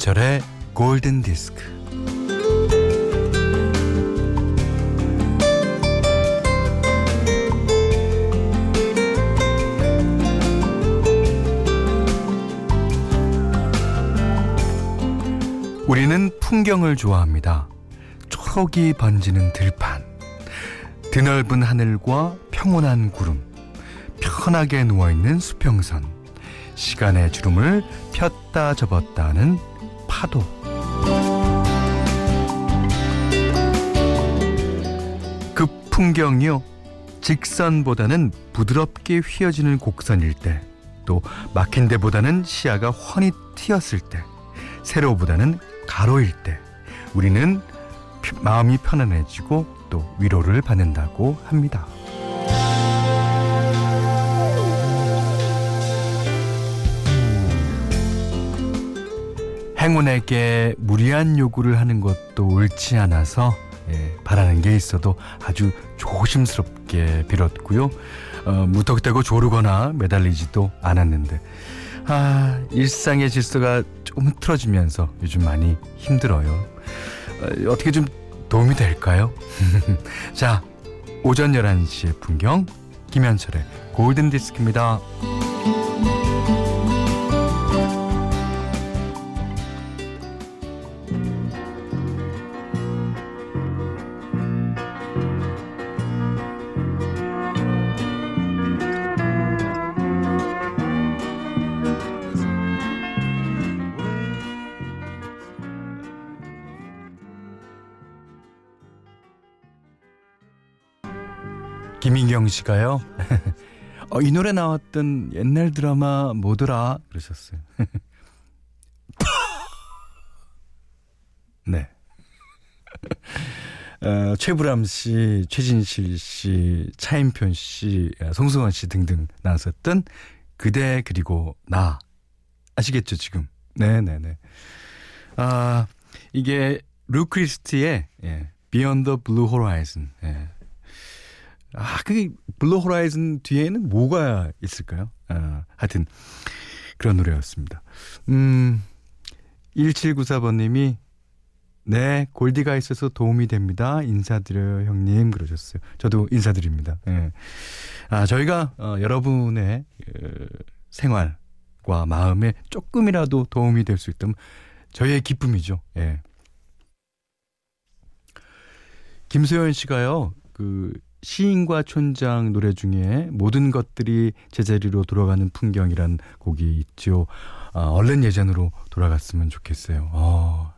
김현철의 골든 디스크. 우리는 풍경을 좋아합니다. 초록이 번지는 들판, 드넓은 하늘과 평온한 구름, 편하게 누워있는 수평선, 시간의 주름을 폈다 접었다 하는 파도. 그 풍경이요. 직선보다는 부드럽게 휘어지는 곡선일 때, 또 막힌 데보다는 시야가 훤히 튀었을 때, 세로보다는 가로일 때, 우리는 마음이 편안해지고 또 위로를 받는다고 합니다. 행운에게 무리한 요구를 하는 것도 옳지 않아서 예, 바라는 게 있어도 아주 조심스럽게 빌었고요. 어, 무턱대고 조르거나 매달리지도 않았는데 아 일상의 질서가 좀 흐트러지면서 요즘 많이 힘들어요. 어, 어떻게 좀 도움이 될까요? 자 오전 11시의 풍경 김현철의 골든디스크입니다. 김인경 씨가요. 어, 이 노래 나왔던 옛날 드라마 뭐더라 그러셨어요. 네. 어, 최불암 씨, 최진실 씨, 차인편 씨, 아, 송승헌 씨 등등 나왔었던 그대 그리고 나 아시겠죠 지금? 네 네 네. 아 이게 루크리스트의 예, Beyond the Blue Horizon. 예. 아, 그게 Blue Horizon 뒤에는 뭐가 있을까요? 아, 하여튼 그런 노래였습니다. 음, 1794번님이 네, 골디가 있어서 도움이 됩니다. 인사드려요, 형님. 그러셨어요. 저도 인사드립니다. 예. 아, 저희가 어, 여러분의 어, 생활과 마음에 조금이라도 도움이 될 수 있다면 저희의 기쁨이죠. 예. 김소연 씨가요, 그, 시인과 촌장 노래 중에 모든 것들이 제자리로 돌아가는 풍경이란 곡이 있죠. 아, 얼른 예전으로 돌아갔으면 좋겠어요. 어,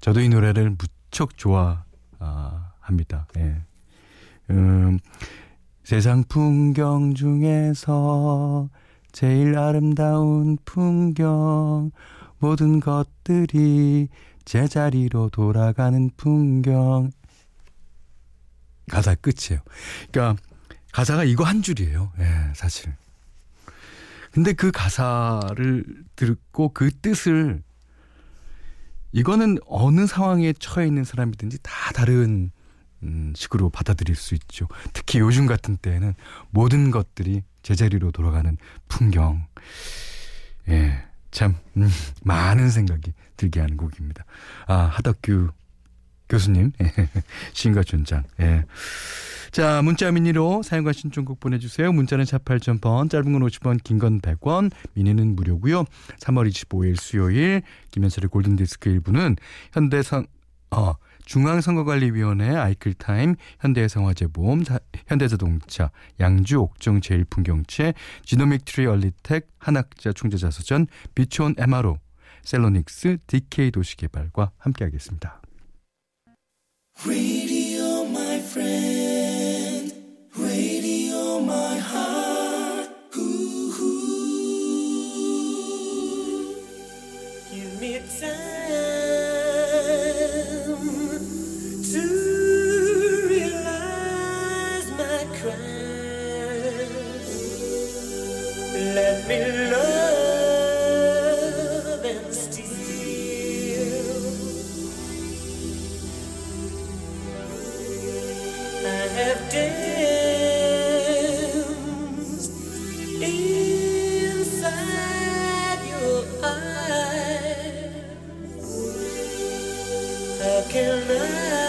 저도 이 노래를 무척 좋아합니다. 예. 음, 세상 풍경 중에서 제일 아름다운 풍경, 모든 것들이 제자리로 돌아가는 풍경. 가사 끝이에요. 그러니까 가사가 이거 한 줄이에요. 예, 사실. 근데 그 가사를 듣고 그 뜻을 이거는 어느 상황에 처해 있는 사람이든지 다 다른 음, 식으로 받아들일 수 있죠. 특히 요즘 같은 때에는 모든 것들이 제자리로 돌아가는 풍경. 예, 참 음, 많은 생각이 들게 하는 곡입니다. 아 하덕규 교수님, 시인과 촌장. 예. 자, 문자 미니로 사용과 신청곡 보내주세요. 문자는 48,000번, 짧은 건 50원, 긴 건 100원, 미니는 무료고요 3월 25일 수요일, 김현철의 골든디스크 1부는 현대상, 어, 중앙선거관리위원회 아이클타임, 현대해상화재보험, 현대자동차, 양주 옥정 제일풍경채, 지노믹 트리 얼리텍, 한학자 총재자서전, 비촌 MRO, 셀로닉스, DK 도시개발과 함께하겠습니다. Radio, my friend. Radio, my heart. Love.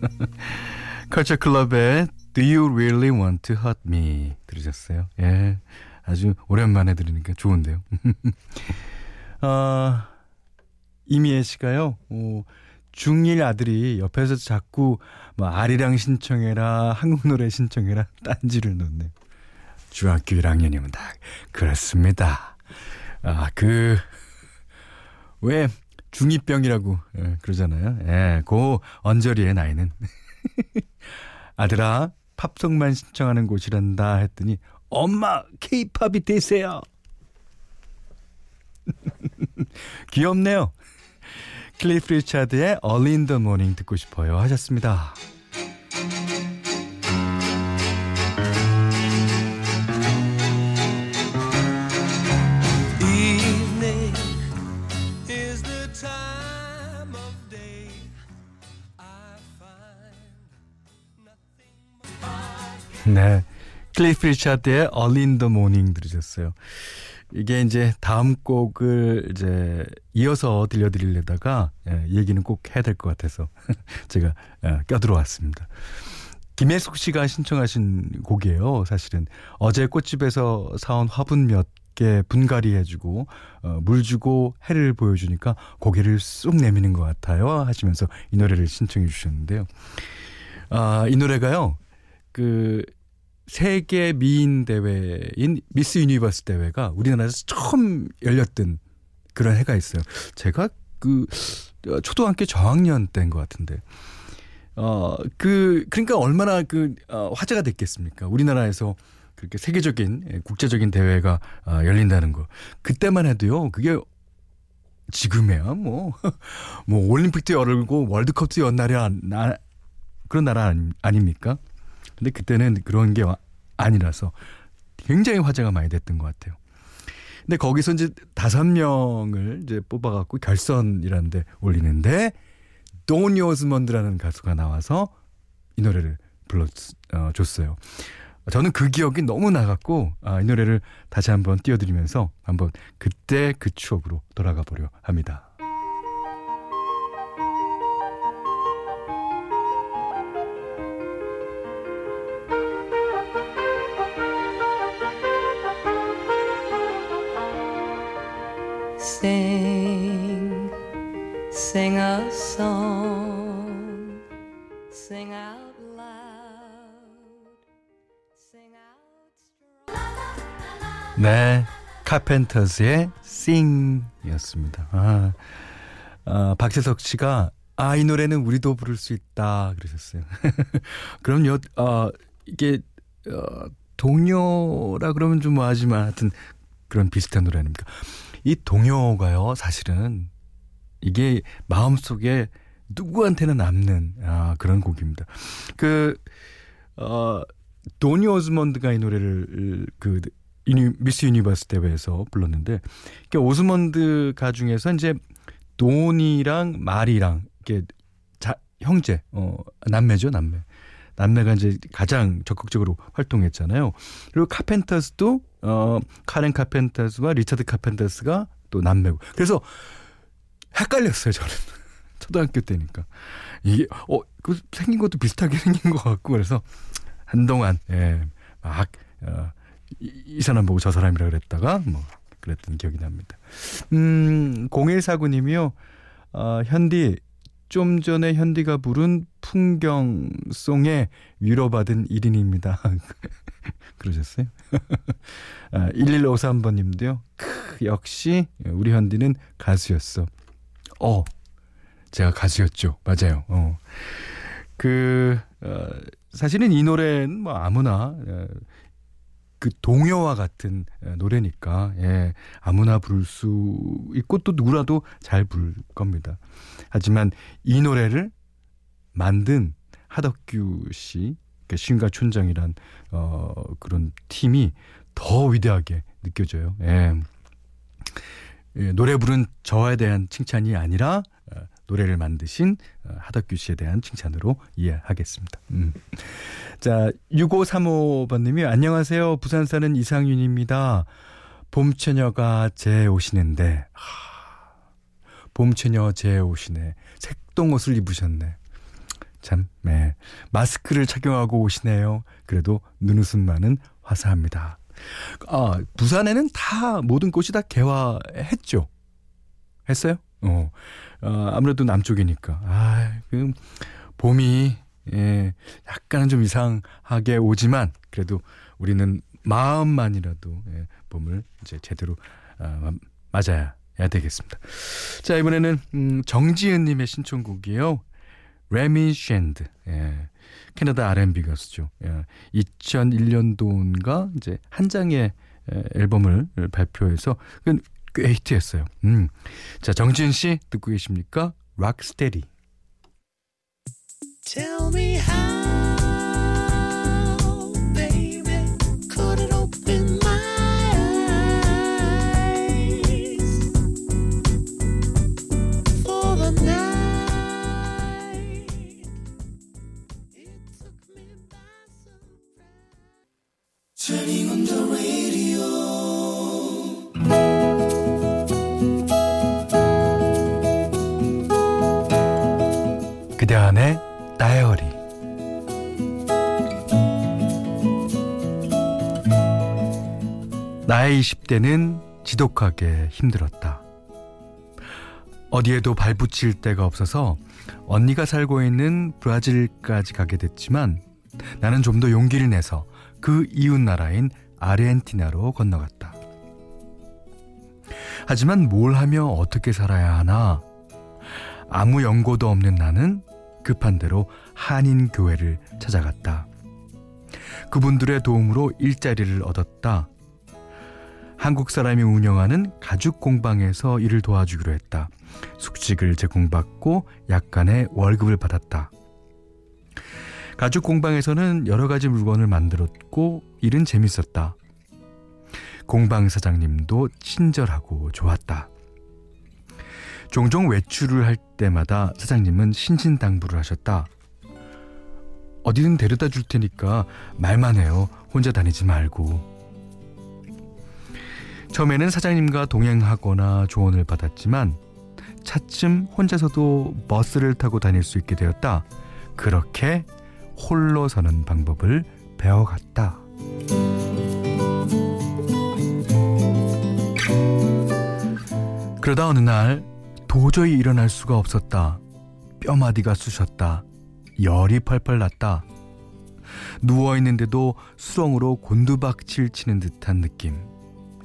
컬처 클럽의 Do You Really Want to Hurt Me 들으셨어요? 예. 아주 오랜만에 들으니까 좋은데요. 어, 이미애 씨가요, 어, 중1 아들이 옆에서 자꾸 뭐 아리랑 신청해라, 한국 노래 신청해라, 딴지를 놓네요. 중학교 1학년이면 다 그렇습니다. 아, 그, 왜 중2병이라고 예, 그러잖아요. 예, 그 언저리의 나이는. 아들아, 팝송만 신청하는 곳이란다 했더니 엄마 케이팝이 되세요. 귀엽네요. 클리프 리차드의 Early in the Morning 듣고 싶어요 하셨습니다. 네. 클리프 리차드의 the Morning 들으셨어요. 이게 이제 다음 곡을 이제 이어서 들려드리려다가 예, 얘기는 꼭 해야 될 것 같아서 제가 예, 껴들어왔습니다. 김혜숙 씨가 신청하신 곡이에요. 사실은 어제 꽃집에서 사온 화분 몇 개 분갈이 해주고 어, 물 주고 해를 보여주니까 고개를 쑥 내미는 것 같아요. 하시면서 이 노래를 신청해 주셨는데요. 아, 이 노래가요. 그 세계 미인 대회인 미스 유니버스 대회가 우리나라에서 처음 열렸던 그런 해가 있어요. 제가 그 어, 초등학교 저학년 때인 것 같은데. 어, 그, 그러니까 얼마나 그, 어, 화제가 됐겠습니까? 우리나라에서 그렇게 세계적인, 예, 국제적인 대회가 어, 열린다는 거. 그때만 해도요, 그게 지금이야, 뭐, 뭐, 올림픽도 열고 월드컵도 연 나라, 나, 그런 나라 아닙니까? 근데 그때는 그런 게 와- 아니라서 굉장히 화제가 많이 됐던 것 같아요. 근데 거기서 이제 다섯 명을 이제 뽑아갖고 결선이라는 데 올리는데, 도니 오스먼드라는 가수가 나와서 이 노래를 불러줬어요. 저는 그 기억이 너무 나갔고 아, 이 노래를 다시 한번 띄워드리면서 한번 그때 그 추억으로 돌아가 보려 합니다. Sing, sing a song, sing out loud. 네, 카펜터스의 Sing이었습니다. 아, 아, 박재석 씨가 아, 이 노래는 우리도 부를 수 있다 그러셨어요. 그럼요, 어, 이게 어, 동요라 그러면 좀 뭐하지만 하여튼 그런 비슷한 노래 아닙니까? 이 동요가요, 사실은 이게 마음속에 누구한테나 남는 아, 그런 곡입니다. 그 어, 도니 오즈먼드가 이 노래를 그 유니, 미스 유니버스 대회에서 불렀는데 이게 오즈먼드 가 중에서 이제 도니랑 마리랑 이게 자, 형제 어 남매죠 남매 남매가 이제 가장 적극적으로 활동했잖아요. 그리고 카펜터스도 어 카렌 카펜터스와 리차드 카펜터스가 또 남매고 그래서 헷갈렸어요 저는 초등학교 때니까 이게 어 그 생긴 것도 비슷하게 생긴 것 같고 그래서 한동안 예 막 어, 이, 이 사람 보고 저 사람이라 그랬다가 뭐 그랬던 기억이 납니다. 음 0149님이요. 어, 현디 좀 전에 현디가 부른 풍경송에 위로받은 1인입니다. 그러셨어요? 아, 1153번님도요. 크, 역시 우리 현디는 가수였어. 어, 제가 가수였죠. 맞아요. 어. 그 어, 사실은 이 노래는 뭐 아무나 어, 그 동요와 같은 에, 노래니까 예, 아무나 부를 수 있고 또 누구라도 잘 부를 겁니다. 하지만 이 노래를 만든 하덕규 씨, 그 시인가 촌장이란 어 그런 팀이 더 위대하게 느껴져요. 예. 예, 노래 부른 저에 대한 칭찬이 아니라 어, 노래를 만드신 어, 하덕규 씨에 대한 칭찬으로 이해하겠습니다. 음. 자, 6535번님이 안녕하세요. 부산 사는 이상윤입니다. 봄처녀가 제 오시는데 하, 봄처녀 제 오시네. 색동 옷을 입으셨네. 참, 네. 마스크를 착용하고 오시네요. 그래도 눈웃음만은 화사합니다. 아, 부산에는 다 모든 꽃이 다 개화했죠. 했어요? 어. 어 아무래도 남쪽이니까. 아, 그 봄이 예, 약간은 좀 이상하게 오지만 그래도 우리는 마음만이라도 예, 봄을 이제 제대로 아, 맞아야 해 야 되겠습니다. 자, 이번에는 음, 정지은 님의 신청곡이에요. 레미 쉔드. 예. 캐나다 R&B 가수죠. 예. 2001년도인가 이제 한 장의 에, 앨범을 발표해서 꽤 히트했어요. 음. 자, 정지은 씨 듣고 계십니까? 락스테디. Tell me how, 나의 20대는 지독하게 힘들었다. 어디에도 발붙일 데가 없어서 언니가 살고 있는 브라질까지 가게 됐지만 나는 좀 더 용기를 내서 그 이웃 나라인 아르헨티나로 건너갔다. 하지만 뭘 하며 어떻게 살아야 하나? 아무 연고도 없는 나는 급한 대로 한인 교회를 찾아갔다. 그분들의 도움으로 일자리를 얻었다. 한국 사람이 운영하는 가죽 공방에서 일을 도와주기로 했다. 숙식을 제공받고 약간의 월급을 받았다. 가죽 공방에서는 여러 가지 물건을 만들었고 일은 재밌었다. 공방 사장님도 친절하고 좋았다. 종종 외출을 할 때마다 사장님은 신신당부를 하셨다. 어디든 데려다 줄 테니까 말만 해요. 혼자 다니지 말고. 처음에는 사장님과 동행하거나 조언을 받았지만 차츰 혼자서도 버스를 타고 다닐 수 있게 되었다. 그렇게 홀로 서는 방법을 배워갔다. 그러다 어느 날 도저히 일어날 수가 없었다. 뼈마디가 쑤셨다. 열이 펄펄 났다. 누워있는데도 수렁으로 곤두박질 치는 듯한 느낌.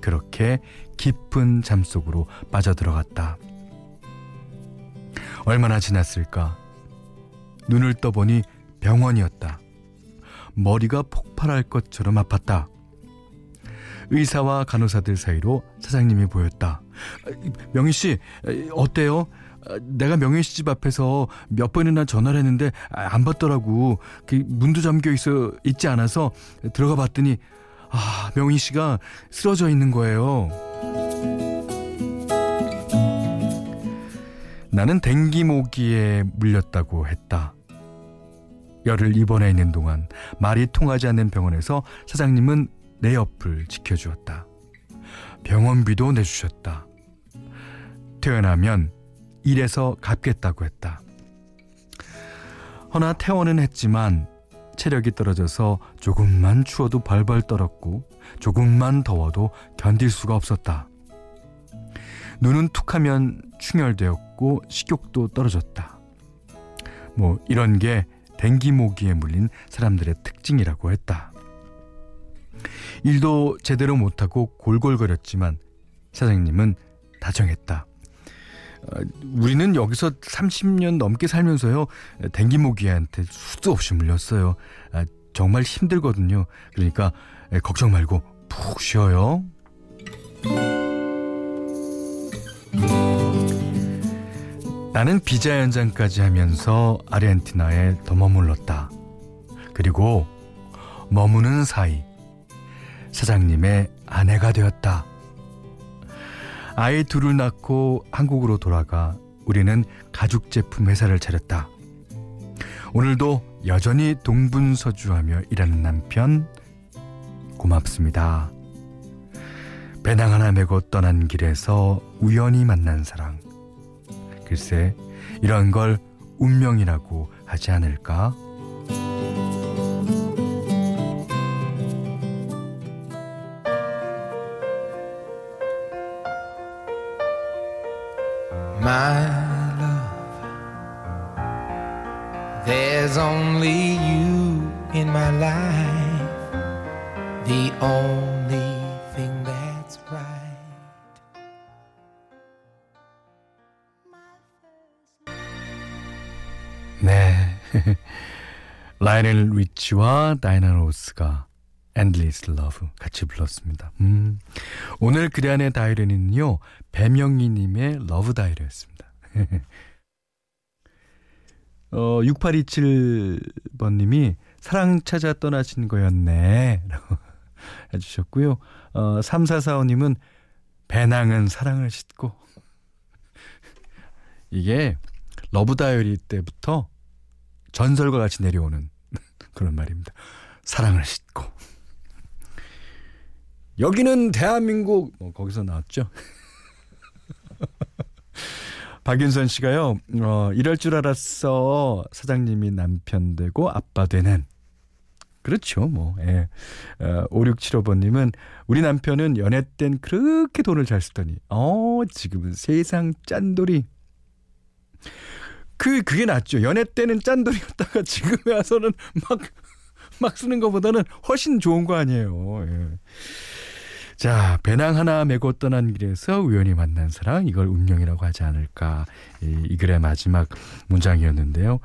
그렇게 깊은 잠 속으로 빠져들어갔다. 얼마나 지났을까? 눈을 떠보니 병원이었다. 머리가 폭발할 것처럼 아팠다. 의사와 간호사들 사이로 사장님이 보였다. 명희 씨, 어때요? 내가 명희 씨 집 앞에서 몇 번이나 전화를 했는데 안 받더라고. 그 문도 잠겨 있어 있지 않아서 들어가 봤더니 아, 명희 씨가 쓰러져 있는 거예요. 나는 댕기 모기에 물렸다고 했다. 열흘 입원해 있는 동안 말이 통하지 않는 병원에서 사장님은 내 옆을 지켜주었다. 병원비도 내주셨다. 퇴원하면 일해서 갚겠다고 했다. 허나 퇴원은 했지만 체력이 떨어져서 조금만 추워도 벌벌 떨었고 조금만 더워도 견딜 수가 없었다. 눈은 툭하면 충혈되었고 식욕도 떨어졌다. 뭐 이런 게 댕기 모기에 물린 사람들의 특징이라고 했다. 일도 제대로 못하고 골골거렸지만 사장님은 다정했다. 어, 우리는 여기서 30년 넘게 살면서요 댕기 모기한테 수도 없이 물렸어요. 아, 정말 힘들거든요. 그러니까 예, 걱정 말고 푹 쉬어요. 나는 비자 연장까지 하면서 아르헨티나에 더 머물렀다. 그리고 머무는 사이 사장님의 아내가 되었다. 아이 둘을 낳고 한국으로 돌아가 우리는 가죽 제품 회사를 차렸다. 오늘도 여전히 동분서주하며 일하는 남편 고맙습니다. 배낭 하나 메고 떠난 길에서 우연히 만난 사랑. 글쎄, 이런 걸 운명이라고 하지 않을까? 리치와 다이애나 로스가 Endless Love 같이 불렀습니다. 음. 오늘 그리안의 다이어리는요, 배명희님의 러브 다이어리였습니다. 어, 6827번님이 사랑 찾아 떠나신 거였네. 라고 해주셨고요. 어, 3445님은 배낭은 사랑을 싣고. 이게 러브 다이어리 때부터 전설과 같이 내려오는 그런 말입니다. 사랑을 싣고. 여기는 대한민국 뭐 거기서 나왔죠. 박윤선 씨가요. 어, 이럴 줄 알았어. 사장님이 남편 되고 아빠 되는. 그렇죠. 뭐. 예. 어, 5675번 님은 우리 남편은 연애 땐 그렇게 돈을 잘 쓰더니 어 지금은 세상 짠돌이. 그 그게 낫죠. 연애 때는 짠돌이였다가 지금에 와서는 막 막 쓰는 것보다는 훨씬 좋은 거 아니에요. 예. 자, 배낭 하나 메고 떠난 길에서 우연히 만난 사랑, 이걸 운명이라고 하지 않을까. 이, 이 글의 마지막 문장이었는데요.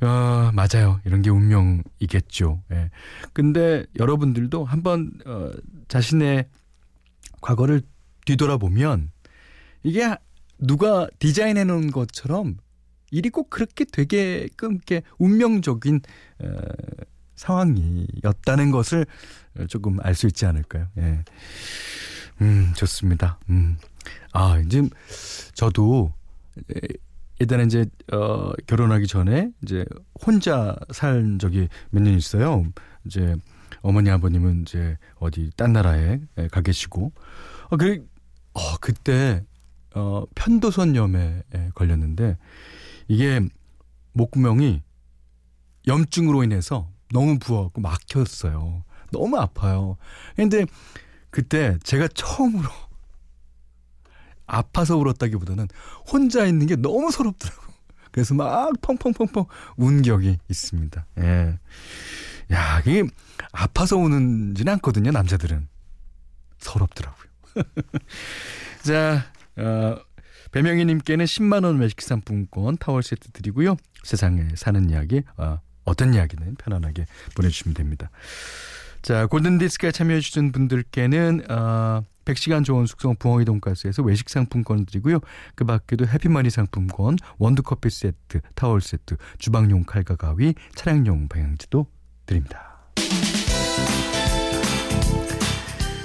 어, 맞아요. 이런 게 운명이겠죠. 예. 근데 여러분들도 한번, 어, 자신의 과거를 뒤돌아보면 이게 누가 디자인해 놓은 것처럼 일이 꼭 그렇게 되게끔 이렇게 운명적인, 어, 상황이었다는 것을 조금 알 수 있지 않을까요? 예. 음, 좋습니다. 음. 아, 이제 저도 일단은 이제 어 결혼하기 전에 이제 혼자 산 적이 몇 년 있어요. 이제 어머니 아버님은 이제 어디 딴 나라에 가 계시고 어, 그, 어 그때 어 편도선염에 걸렸는데 이게 목구멍이 염증으로 인해서 너무 부어갖고 막혔어요. 너무 아파요. 근데 그때 제가 처음으로 아파서 울었다기보다는 혼자 있는 게 너무 서럽더라고. 그래서 막 펑펑펑펑 운 적이 있습니다. 예. 야, 이게 아파서 우는지는 않거든요, 남자들은. 서럽더라고요. 자, 어, 배명희님께는 10만 원 외식 상품권 타월 세트 드리고요. 세상에 사는 이야기, 어, 어떤 이야기는 편안하게 보내주시면 됩니다. 자, 골든디스크에 참여해주신 분들께는, 어, 100시간 좋은 숙성 부엉이 돈가스에서 외식 상품권 드리고요. 그 밖에도 해피머니 상품권, 원두커피 세트, 타월 세트, 주방용 칼과 가위, 차량용 방향지도 드립니다.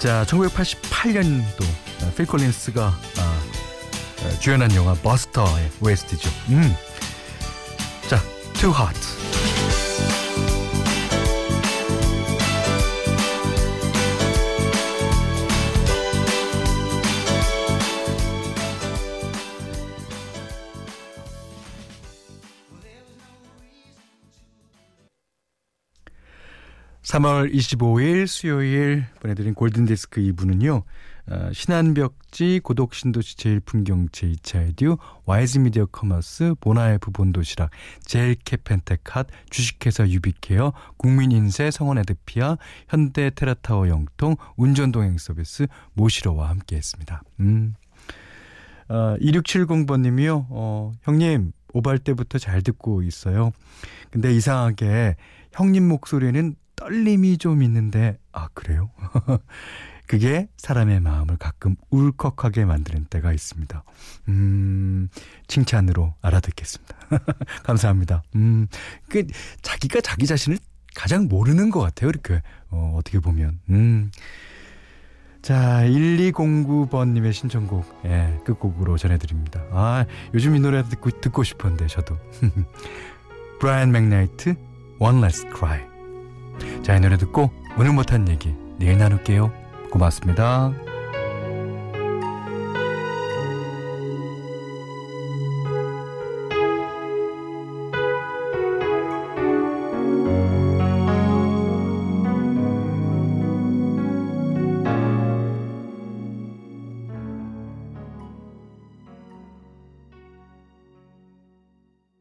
자, 1988년도 필 콜린스가 아, 주연한 영화 버스터의 OST죠. 음. 자, Too Hot. 3월 25일 수요일 보내드린 골든디스크 2부는요. 어, 신한벽지, 고독신도시 제일풍경채 2차 에듀, 와이즈미디어 커머스, 보나에프 본도시락, 제일캐펜테캇, 주식회사 유비케어, 국민인세, 성원에드피아, 현대 테라타워 영통, 운전동행 서비스, 모시로와 함께했습니다. 음. 어, 2670번님이요. 어, 형님 오발 때부터 잘 듣고 있어요. 근데 이상하게 형님 목소리에는 떨림이 좀 있는데, 아, 그래요? 그게 사람의 마음을 가끔 울컥하게 만드는 때가 있습니다. 음, 칭찬으로 알아듣겠습니다. 감사합니다. 음, 그, 자기가 자기 자신을 가장 모르는 것 같아요. 이렇게, 어, 어떻게 보면. 음. 자, 1209번님의 신청곡, 예, 끝곡으로 전해드립니다. 아, 요즘 이 노래 듣고, 듣고 싶었는데, 저도. 브라이언 맥나이트, One Last Cry. 자, 이 노래 듣고, 오늘 못한 얘기, 내일 나눌게요. 고맙습니다.